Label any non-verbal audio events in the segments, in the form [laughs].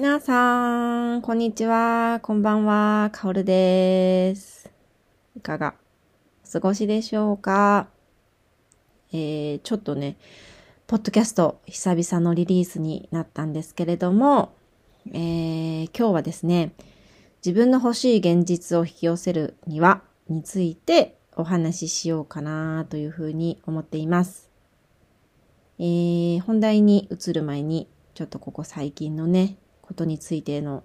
皆さん、こんにちは。こんばんは。かおるです。いかがお過ごしでしょうか？えー、ちょっとね、ポッドキャスト久々のリリースになったんですけれども、えー、今日はですね、自分の欲しい現実を引き寄せるにはについてお話ししようかなというふうに思っています。えー、本題に移る前に、ちょっとここ最近のね、ことについての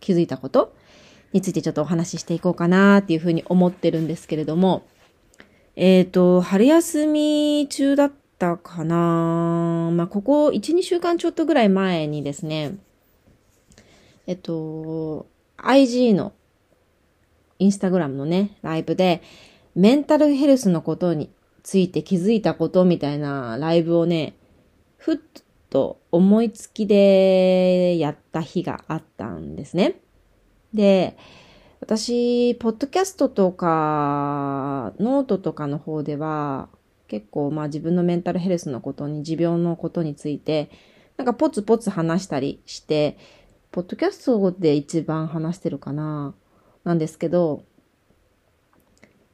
気づいたことについてちょっとお話ししていこうかなっていうふうに思ってるんですけれども、えっ、ー、と、春休み中だったかな。まあ、ここ1、2週間ちょっとぐらい前にですね、えっと、IG のインスタグラムのね、ライブで、メンタルヘルスのことについて気づいたことみたいなライブをね、ふっと思いつきでやった日があったんですね。で、私、ポッドキャストとか、ノートとかの方では、結構まあ自分のメンタルヘルスのことに、持病のことについて、なんかポツポツ話したりして、ポッドキャストで一番話してるかな、なんですけど、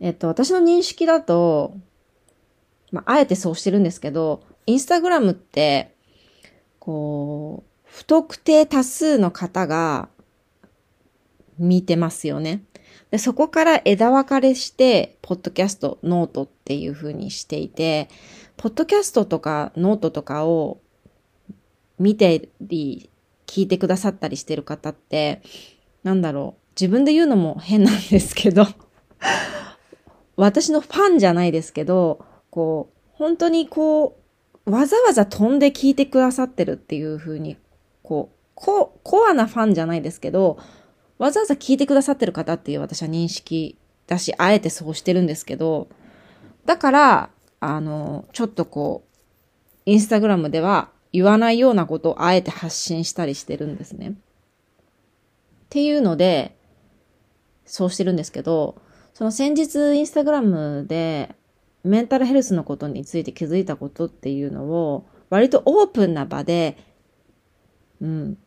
えっと、私の認識だと、まあ、あえてそうしてるんですけど、インスタグラムって、こう、不特定多数の方が見てますよね。でそこから枝分かれして、ポッドキャスト、ノートっていう風にしていて、ポッドキャストとかノートとかを見てり、聞いてくださったりしてる方って、なんだろう、自分で言うのも変なんですけど私のファンじゃないですけど、こう、本当にこう、わざわざ飛んで聞いてくださってるっていう風に、こう、ココアなファンじゃないですけど、わざわざ聞いてくださってる方っていう私は認識だし、あえてそうしてるんですけど、だから、あの、ちょっとこう、インスタグラムでは言わないようなことをあえて発信したりしてるんですね。っていうので、そうしてるんですけど、その先日インスタグラムでメンタルヘルスのことについて気づいたことっていうのを、割とオープンな場で、うん、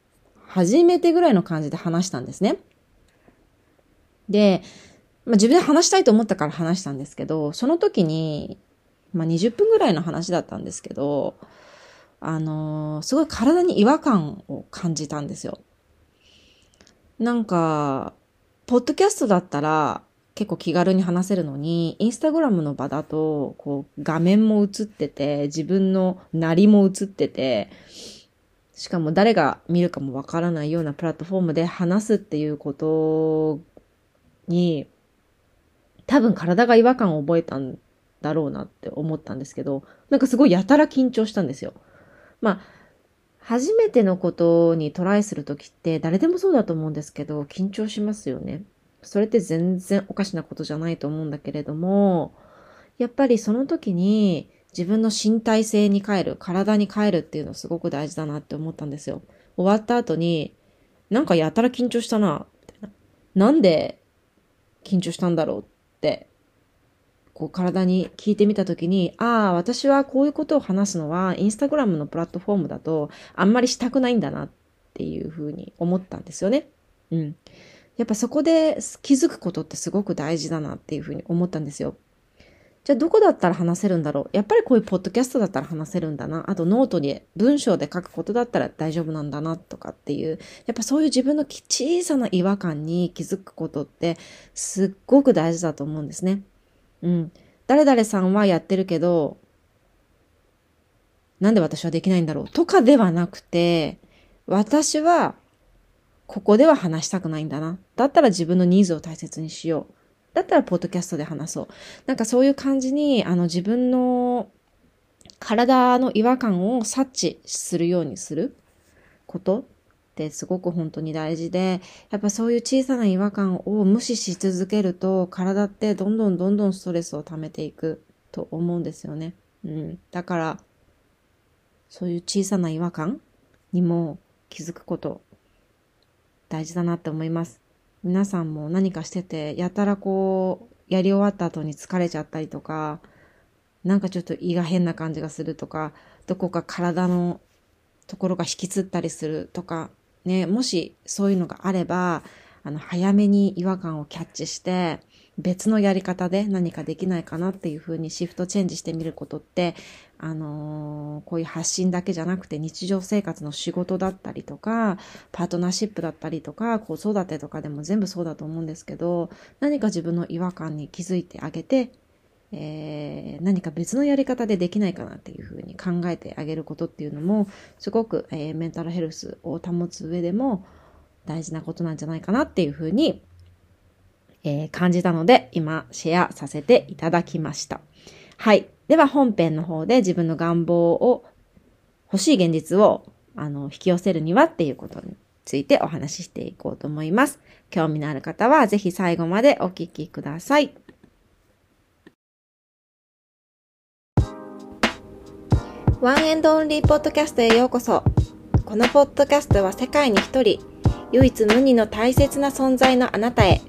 初めてぐらいの感じで話したんですね。で、まあ、自分で話したいと思ったから話したんですけど、その時に、まあ、20分ぐらいの話だったんですけど、あのー、すごい体に違和感を感じたんですよ。なんか、ポッドキャストだったら、結構気軽に話せるのに、インスタグラムの場だと、こう、画面も映ってて、自分のなりも映ってて、しかも誰が見るかもわからないようなプラットフォームで話すっていうことに、多分体が違和感を覚えたんだろうなって思ったんですけど、なんかすごいやたら緊張したんですよ。まあ、初めてのことにトライするときって誰でもそうだと思うんですけど、緊張しますよね。それって全然おかしなことじゃないと思うんだけれども、やっぱりその時に自分の身体性に変える、体に変えるっていうのすごく大事だなって思ったんですよ。終わった後に、なんかやたら緊張したな、な。なんで緊張したんだろうって、こう体に聞いてみた時に、ああ、私はこういうことを話すのは、インスタグラムのプラットフォームだと、あんまりしたくないんだなっていうふうに思ったんですよね。うん。やっぱそこで気づくことってすごく大事だなっていうふうに思ったんですよ。じゃあどこだったら話せるんだろう？やっぱりこういうポッドキャストだったら話せるんだな。あとノートに文章で書くことだったら大丈夫なんだなとかっていう。やっぱそういう自分の小さな違和感に気づくことってすっごく大事だと思うんですね。うん。誰々さんはやってるけど、なんで私はできないんだろう？とかではなくて、私はここでは話したくないんだな。だったら自分のニーズを大切にしよう。だったらポッドキャストで話そう。なんかそういう感じに、あの自分の体の違和感を察知するようにすることってすごく本当に大事で、やっぱそういう小さな違和感を無視し続けると、体ってどんどんどんどんストレスを溜めていくと思うんですよね。うん。だから、そういう小さな違和感にも気づくこと大事だなって思います。皆さんも何かしてて、やたらこう、やり終わった後に疲れちゃったりとか、なんかちょっと胃が変な感じがするとか、どこか体のところが引きつったりするとか、ね、もしそういうのがあれば、あの、早めに違和感をキャッチして、別のやり方で何かできないかなっていうふうにシフトチェンジしてみることって、あのー、こういう発信だけじゃなくて日常生活の仕事だったりとか、パートナーシップだったりとか、子育てとかでも全部そうだと思うんですけど、何か自分の違和感に気づいてあげて、えー、何か別のやり方でできないかなっていうふうに考えてあげることっていうのも、すごく、えー、メンタルヘルスを保つ上でも大事なことなんじゃないかなっていうふうにえー、感じたので、今、シェアさせていただきました。はい。では、本編の方で自分の願望を、欲しい現実を、あの、引き寄せるにはっていうことについてお話ししていこうと思います。興味のある方は、ぜひ最後までお聞きください。ワンエンドオンリーポッドキャストへようこそ。このポッドキャストは世界に一人、唯一無二の大切な存在のあなたへ、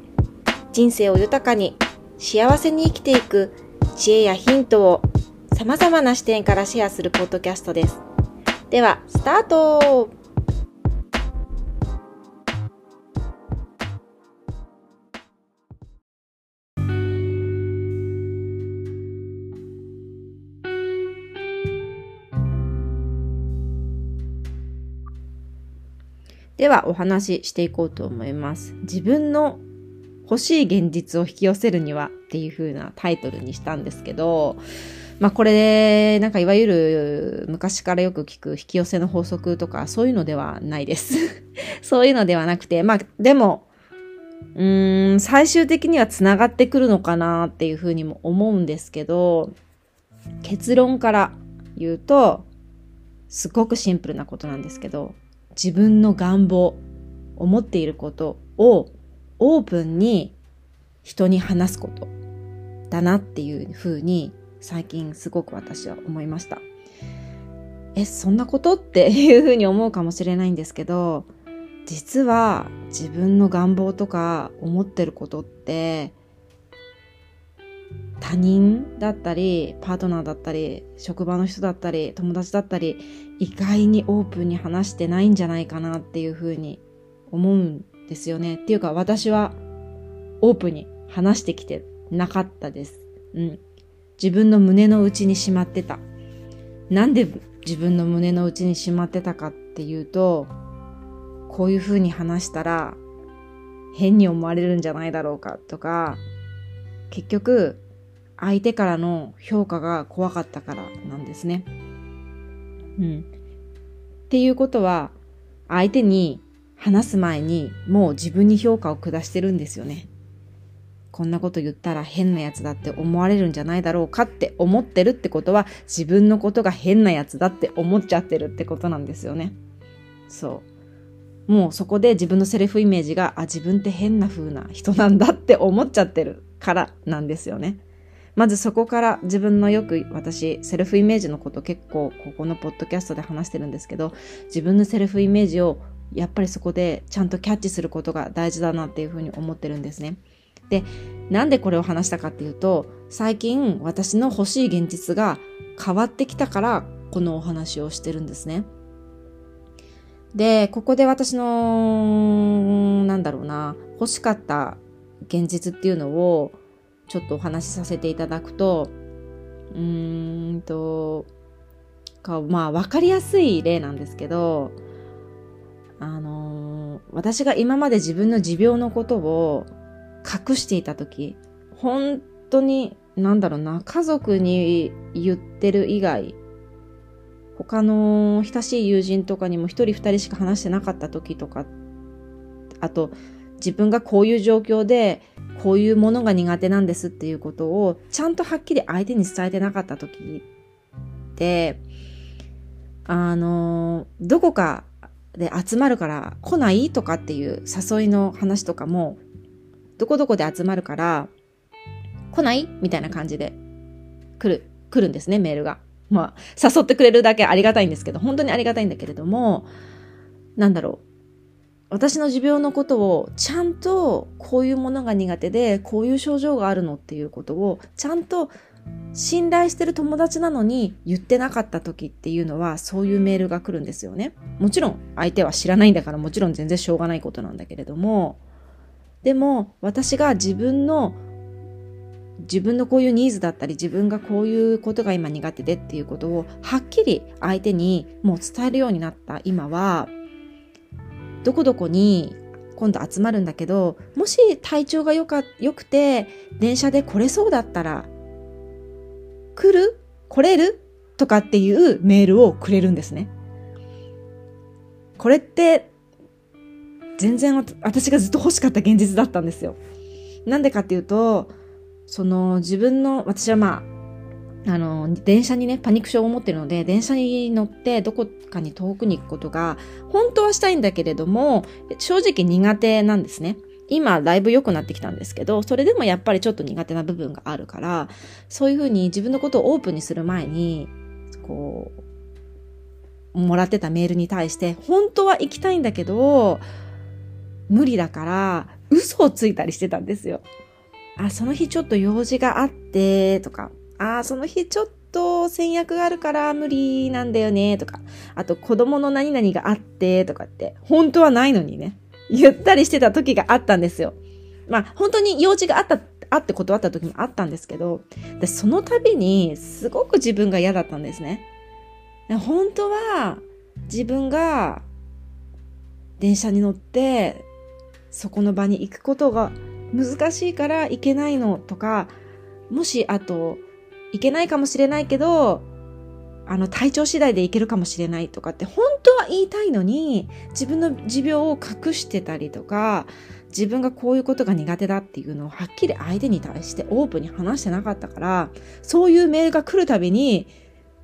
人生を豊かに幸せに生きていく知恵やヒントを様々な視点からシェアするポッドキャストです。では、スタートではお話ししていこうと思います。自分の欲しい現実を引き寄せるにはっていう風なタイトルにしたんですけど、まあこれ、なんかいわゆる昔からよく聞く引き寄せの法則とかそういうのではないです。[laughs] そういうのではなくて、まあでも、うーん、最終的には繋がってくるのかなっていう風にも思うんですけど、結論から言うと、すごくシンプルなことなんですけど、自分の願望、思っていることをオープンに人に話すことだなっていうふうに最近すごく私は思いました。え、そんなことっていうふうに思うかもしれないんですけど、実は自分の願望とか思ってることって他人だったり、パートナーだったり、職場の人だったり、友達だったり、意外にオープンに話してないんじゃないかなっていうふうに思うんですよね。っていうか私はオープンに話してきてなかったです。うん。自分の胸の内にしまってた。なんで自分の胸の内にしまってたかっていうと、こういう風に話したら変に思われるんじゃないだろうかとか、結局相手からの評価が怖かったからなんですね。うん。っていうことは、相手に話す前にもう自分に評価を下してるんですよね。こんなこと言ったら変なやつだって思われるんじゃないだろうかって思ってるってことは自分のことが変なやつだって思っちゃってるってことなんですよね。そう。もうそこで自分のセルフイメージが、あ、自分って変な風な人なんだって思っちゃってるからなんですよね。まずそこから自分のよく私、セルフイメージのこと結構ここのポッドキャストで話してるんですけど、自分のセルフイメージをやっぱりそこでちゃんとキャッチすることが大事だなっていうふうに思ってるんですね。で、なんでこれを話したかっていうと、最近私の欲しい現実が変わってきたからこのお話をしてるんですね。で、ここで私の、なんだろうな、欲しかった現実っていうのをちょっとお話しさせていただくと、うーんと、まあわかりやすい例なんですけど、あのー、私が今まで自分の持病のことを隠していた時、本当に、なんだろうな、家族に言ってる以外、他の親しい友人とかにも一人二人しか話してなかった時とか、あと、自分がこういう状況で、こういうものが苦手なんですっていうことを、ちゃんとはっきり相手に伝えてなかった時って、あの、どこかで集まるから来ないとかっていう誘いの話とかも、どこどこで集まるから来ないみたいな感じで来る、来るんですね、メールが。まあ、誘ってくれるだけありがたいんですけど、本当にありがたいんだけれども、なんだろう。私の持病のことをちゃんとこういうものが苦手でこういう症状があるのっていうことをちゃんと信頼してる友達なのに言ってなかった時っていうのはそういうメールが来るんですよね。もちろん相手は知らないんだからもちろん全然しょうがないことなんだけれども、でも私が自分の自分のこういうニーズだったり自分がこういうことが今苦手でっていうことをはっきり相手にもう伝えるようになった今はどこどこに今度集まるんだけどもし体調がよかよくて電車で来れそうだったら来る？来れる？とかっていうメールをくれるんですね。これって全然私がずっと欲しかった現実だったんですよ。なんでかっていうと、その自分の、私はまあ、あの、電車にね、パニック症を持ってるので、電車に乗ってどこかに遠くに行くことが、本当はしたいんだけれども、正直苦手なんですね。今、だいぶ良くなってきたんですけど、それでもやっぱりちょっと苦手な部分があるから、そういうふうに自分のことをオープンにする前に、こう、もらってたメールに対して、本当は行きたいんだけど、無理だから、嘘をついたりしてたんですよ。あ、その日ちょっと用事があって、とか、あ、その日ちょっと戦略があるから無理なんだよね、とか、あと子供の何々があって、とかって、本当はないのにね、言ったりしてた時があったんですよ。まあ、本当に用事があった、あって断った時もあったんですけど、でその度にすごく自分が嫌だったんですね。本当は自分が電車に乗ってそこの場に行くことが難しいから行けないのとか、もしあと、行けないかもしれないけど、あの体調次第で行けるかもしれないとかって本当は言いたいのに自分の持病を隠してたりとか自分がこういうことが苦手だっていうのをはっきり相手に対してオープンに話してなかったからそういうメールが来るたびに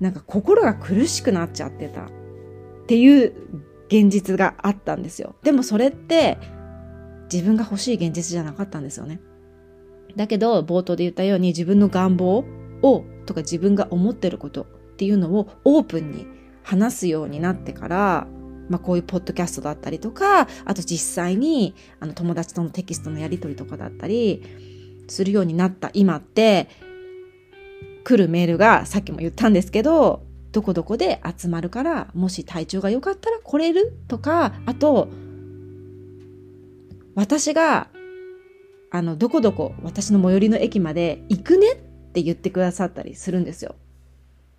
なんか心が苦しくなっちゃってたっていう現実があったんですよ。でもそれって自分が欲しい現実じゃなかったんですよね。だけど、冒頭で言ったように自分の願望を、とか自分が思ってることっていうのをオープンに話すようになってから、まあこういうポッドキャストだったりとか、あと実際にあの友達とのテキストのやり取りとかだったりするようになった今って、来るメールがさっきも言ったんですけど、どこどこで集まるから、もし体調が良かったら来れるとか、あと、私が、あの、どこどこ、私の最寄りの駅まで行くねって言ってくださったりするんですよ。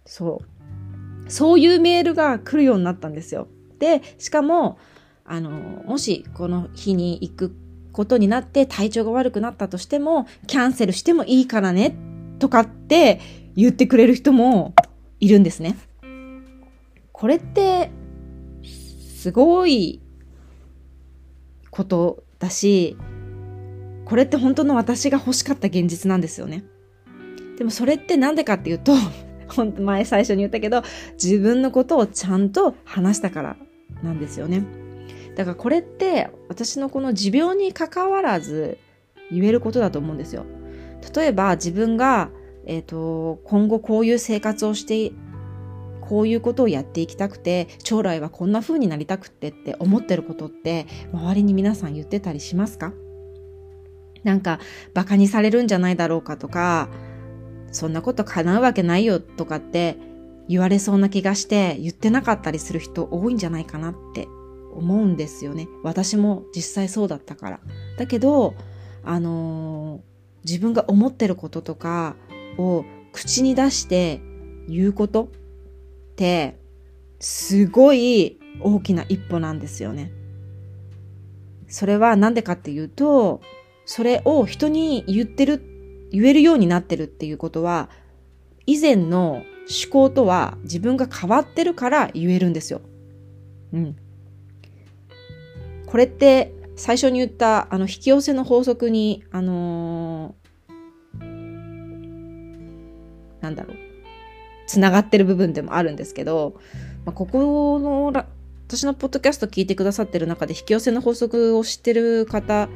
そう。そういうメールが来るようになったんですよ。で、しかも、あの、もしこの日に行くことになって体調が悪くなったとしても、キャンセルしてもいいからね、とかって言ってくれる人もいるんですね。これって、すごいことだし、これって本当の私が欲しかった現実なんですよね。でもそれってなんでかっていうと、前最初に言ったけど、自分のことをちゃんと話したからなんですよね。だからこれって私のこの持病に関わらず言えることだと思うんですよ。例えば自分が、えっ、ー、と、今後こういう生活をしてこういうことをやっていきたくて、将来はこんな風になりたくてって思ってることって、周りに皆さん言ってたりしますか？なんか、馬鹿にされるんじゃないだろうかとか、そんなこと叶うわけないよとかって言われそうな気がして言ってなかったりする人多いんじゃないかなって思うんですよね。私も実際そうだったから。だけど、あのー、自分が思ってることとかを口に出して言うことってすごい大きな一歩なんですよね。それはなんでかっていうと、それを人に言ってる、言えるようになってるっていうことは、以前の思考とは自分が変わってるから言えるんですよ。うん。これって最初に言ったあの引き寄せの法則に、あのー、なんだろう。つながってる部分でもあるんですけど、まあ、ここの私のポッドキャスト聞いてくださってる中で引き寄せの法則を知ってる方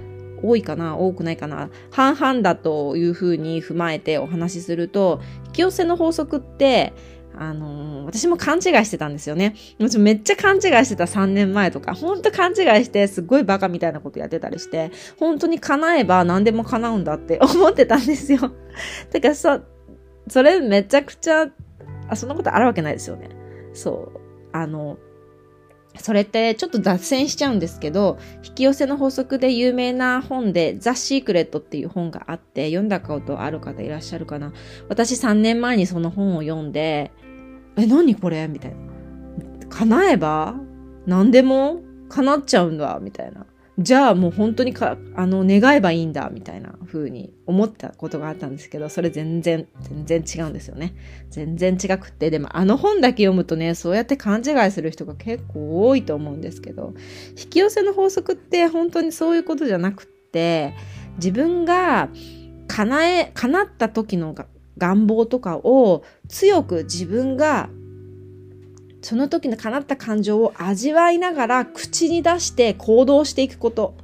多いかな多くないかな半々だというふうに踏まえてお話しすると、引き寄せの法則って、あのー、私も勘違いしてたんですよね。めっちゃ勘違いしてた3年前とか、ほんと勘違いしてすっごいバカみたいなことやってたりして、本当に叶えば何でも叶うんだって [laughs] 思ってたんですよ。だかさ、それめちゃくちゃ、あ、そんなことあるわけないですよね。そう。あの、それってちょっと脱線しちゃうんですけど、引き寄せの法則で有名な本で、ザ・シークレットっていう本があって、読んだことある方いらっしゃるかな。私3年前にその本を読んで、え、何これ？みたいな。叶えば何でも叶っちゃうんだみたいな。じゃあもう本当にか、あの、願えばいいんだ、みたいな風に思ったことがあったんですけど、それ全然、全然違うんですよね。全然違くって、でもあの本だけ読むとね、そうやって勘違いする人が結構多いと思うんですけど、引き寄せの法則って本当にそういうことじゃなくって、自分が叶え、叶った時の願望とかを強く自分がその時の叶った感情を味わいながら口に出して行動していくこと。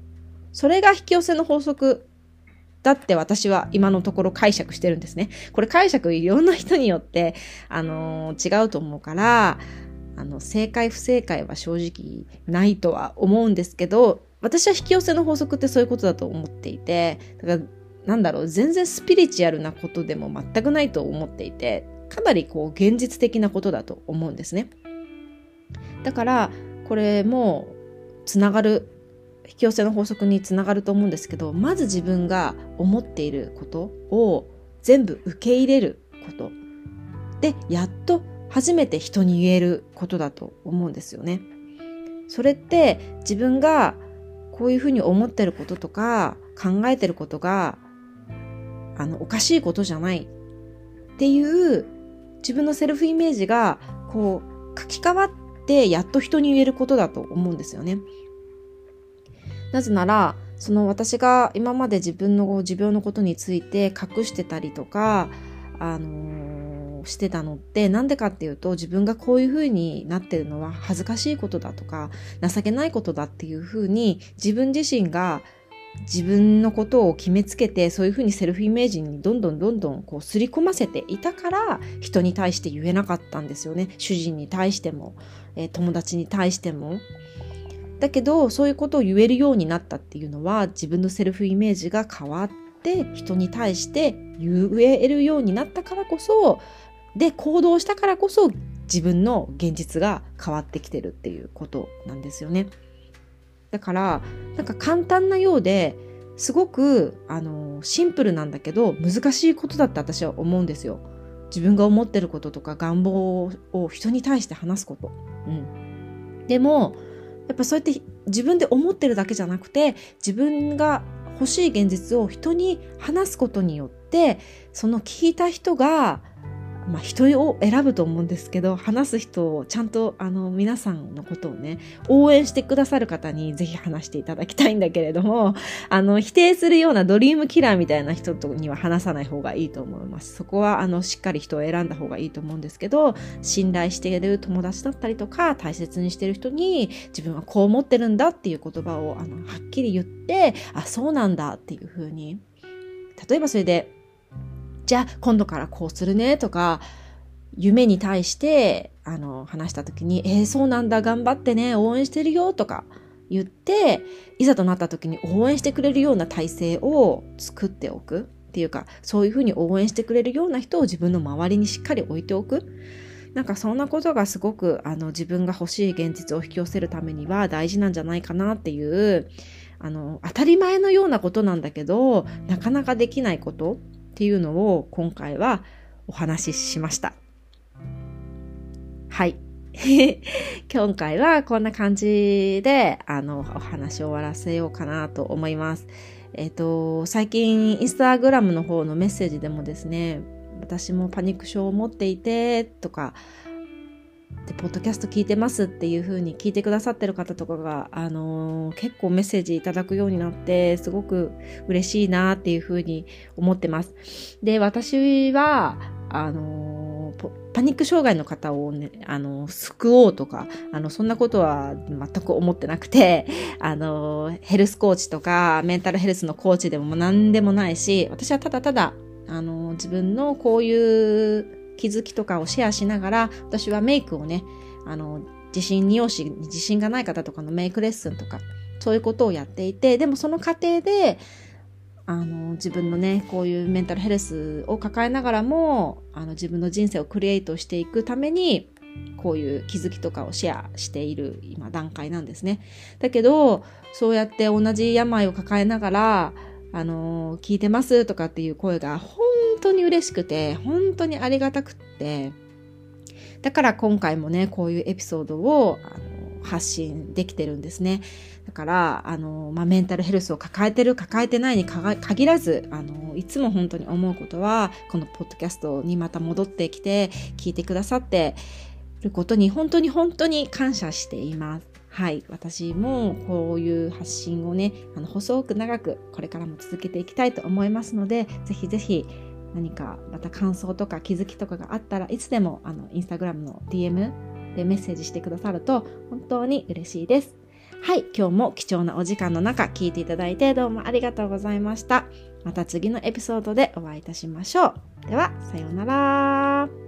それが引き寄せの法則だって私は今のところ解釈してるんですね。これ解釈いろんな人によって、あのー、違うと思うから、あの、正解不正解は正直ないとは思うんですけど、私は引き寄せの法則ってそういうことだと思っていて、だから、なんだろう、全然スピリチュアルなことでも全くないと思っていて、かなりこう現実的なことだと思うんですね。だからこれもつながる引き寄せの法則につながると思うんですけどまず自分が思っていることを全部受け入れることでやっと初めて人に言えることだと思うんですよね。それって自分がこういうふうに思ってることとか考えてることがあのおかしいことじゃないっていう自分のセルフイメージがこう書き換わってやっと人に言えることだと思うんですよね。なぜならその私が今まで自分の持病のことについて隠してたりとか、あのー、してたのってなんでかっていうと自分がこういう風になってるのは恥ずかしいことだとか情けないことだっていう風に自分自身が自分のことを決めつけてそういうふうにセルフイメージにどんどんどんどんこう刷り込ませていたから人に対して言えなかったんですよね主人に対しても、え、友達に対しても。だけどそういうことを言えるようになったっていうのは自分のセルフイメージが変わって人に対して言えるようになったからこそで行動したからこそ自分の現実が変わってきてるっていうことなんですよね。だからなんか簡単なようですごくあのシンプルなんだけど難しいことだって私は思うんですよ。自分が思ってることとか願望を人に対して話すこと。うん、でもやっぱそうやって自分で思ってるだけじゃなくて自分が欲しい現実を人に話すことによってその聞いた人がまあ、人を選ぶと思うんですけど話す人をちゃんとあの皆さんのことをね応援してくださる方にぜひ話していただきたいんだけれども [laughs] あの否定するようなドリームキラーみたいな人には話さない方がいいと思います。そこはあのしっかり人を選んだ方がいいと思うんですけど信頼している友達だったりとか大切にしてる人に自分はこう思ってるんだっていう言葉をあのはっきり言ってあそうなんだっていうふうに例えばそれでじゃあ今度からこうするねとか、夢に対してあの話した時に、えー、そうなんだ、頑張ってね、応援してるよとか言って、いざとなった時に応援してくれるような体制を作っておくっていうか、そういうふうに応援してくれるような人を自分の周りにしっかり置いておく。なんかそんなことがすごくあの自分が欲しい現実を引き寄せるためには大事なんじゃないかなっていうあの当たり前のようなことなんだけどなかなかできないことっていうのを今回はお話ししました。はい。[laughs] 今回はこんな感じで、あの、お話を終わらせようかなと思います。えっ、ー、と、最近、インスタグラムの方のメッセージでもですね、私もパニック症を持っていて、とか、で、ポッドキャスト聞いてますっていう風に聞いてくださってる方とかが、あのー、結構メッセージいただくようになって、すごく嬉しいなっていう風に思ってます。で、私は、あのー、パニック障害の方をね、あの、救おうとか、あの、そんなことは全く思ってなくて、[laughs] あの、ヘルスコーチとか、メンタルヘルスのコーチでも何でもないし、私はただただ、あの、自分のこういう気づきとかをシェアしながら、私はメイクをね、あの、自信に容姿に自信がない方とかのメイクレッスンとか、そういうことをやっていて、でもその過程で、あの、自分のね、こういうメンタルヘルスを抱えながらも、あの、自分の人生をクリエイトしていくために、こういう気づきとかをシェアしている今段階なんですね。だけど、そうやって同じ病を抱えながら、あの、聞いてますとかっていう声が本当に嬉しくて、本当にありがたくって、だから今回もね、こういうエピソードをあの発信できてるんですね。だから、あの、まあ、メンタルヘルスを抱えてる、抱えてないに限らず、あの、いつも本当に思うことは、このポッドキャストにまた戻ってきて、聞いてくださってることに本当に本当に感謝しています。はい。私もこういう発信をね、あの、細く長くこれからも続けていきたいと思いますので、ぜひぜひ何かまた感想とか気づきとかがあったらいつでもあのインスタグラムの DM でメッセージしてくださると本当に嬉しいです。はい、今日も貴重なお時間の中聞いていただいてどうもありがとうございました。また次のエピソードでお会いいたしましょう。では、さようなら。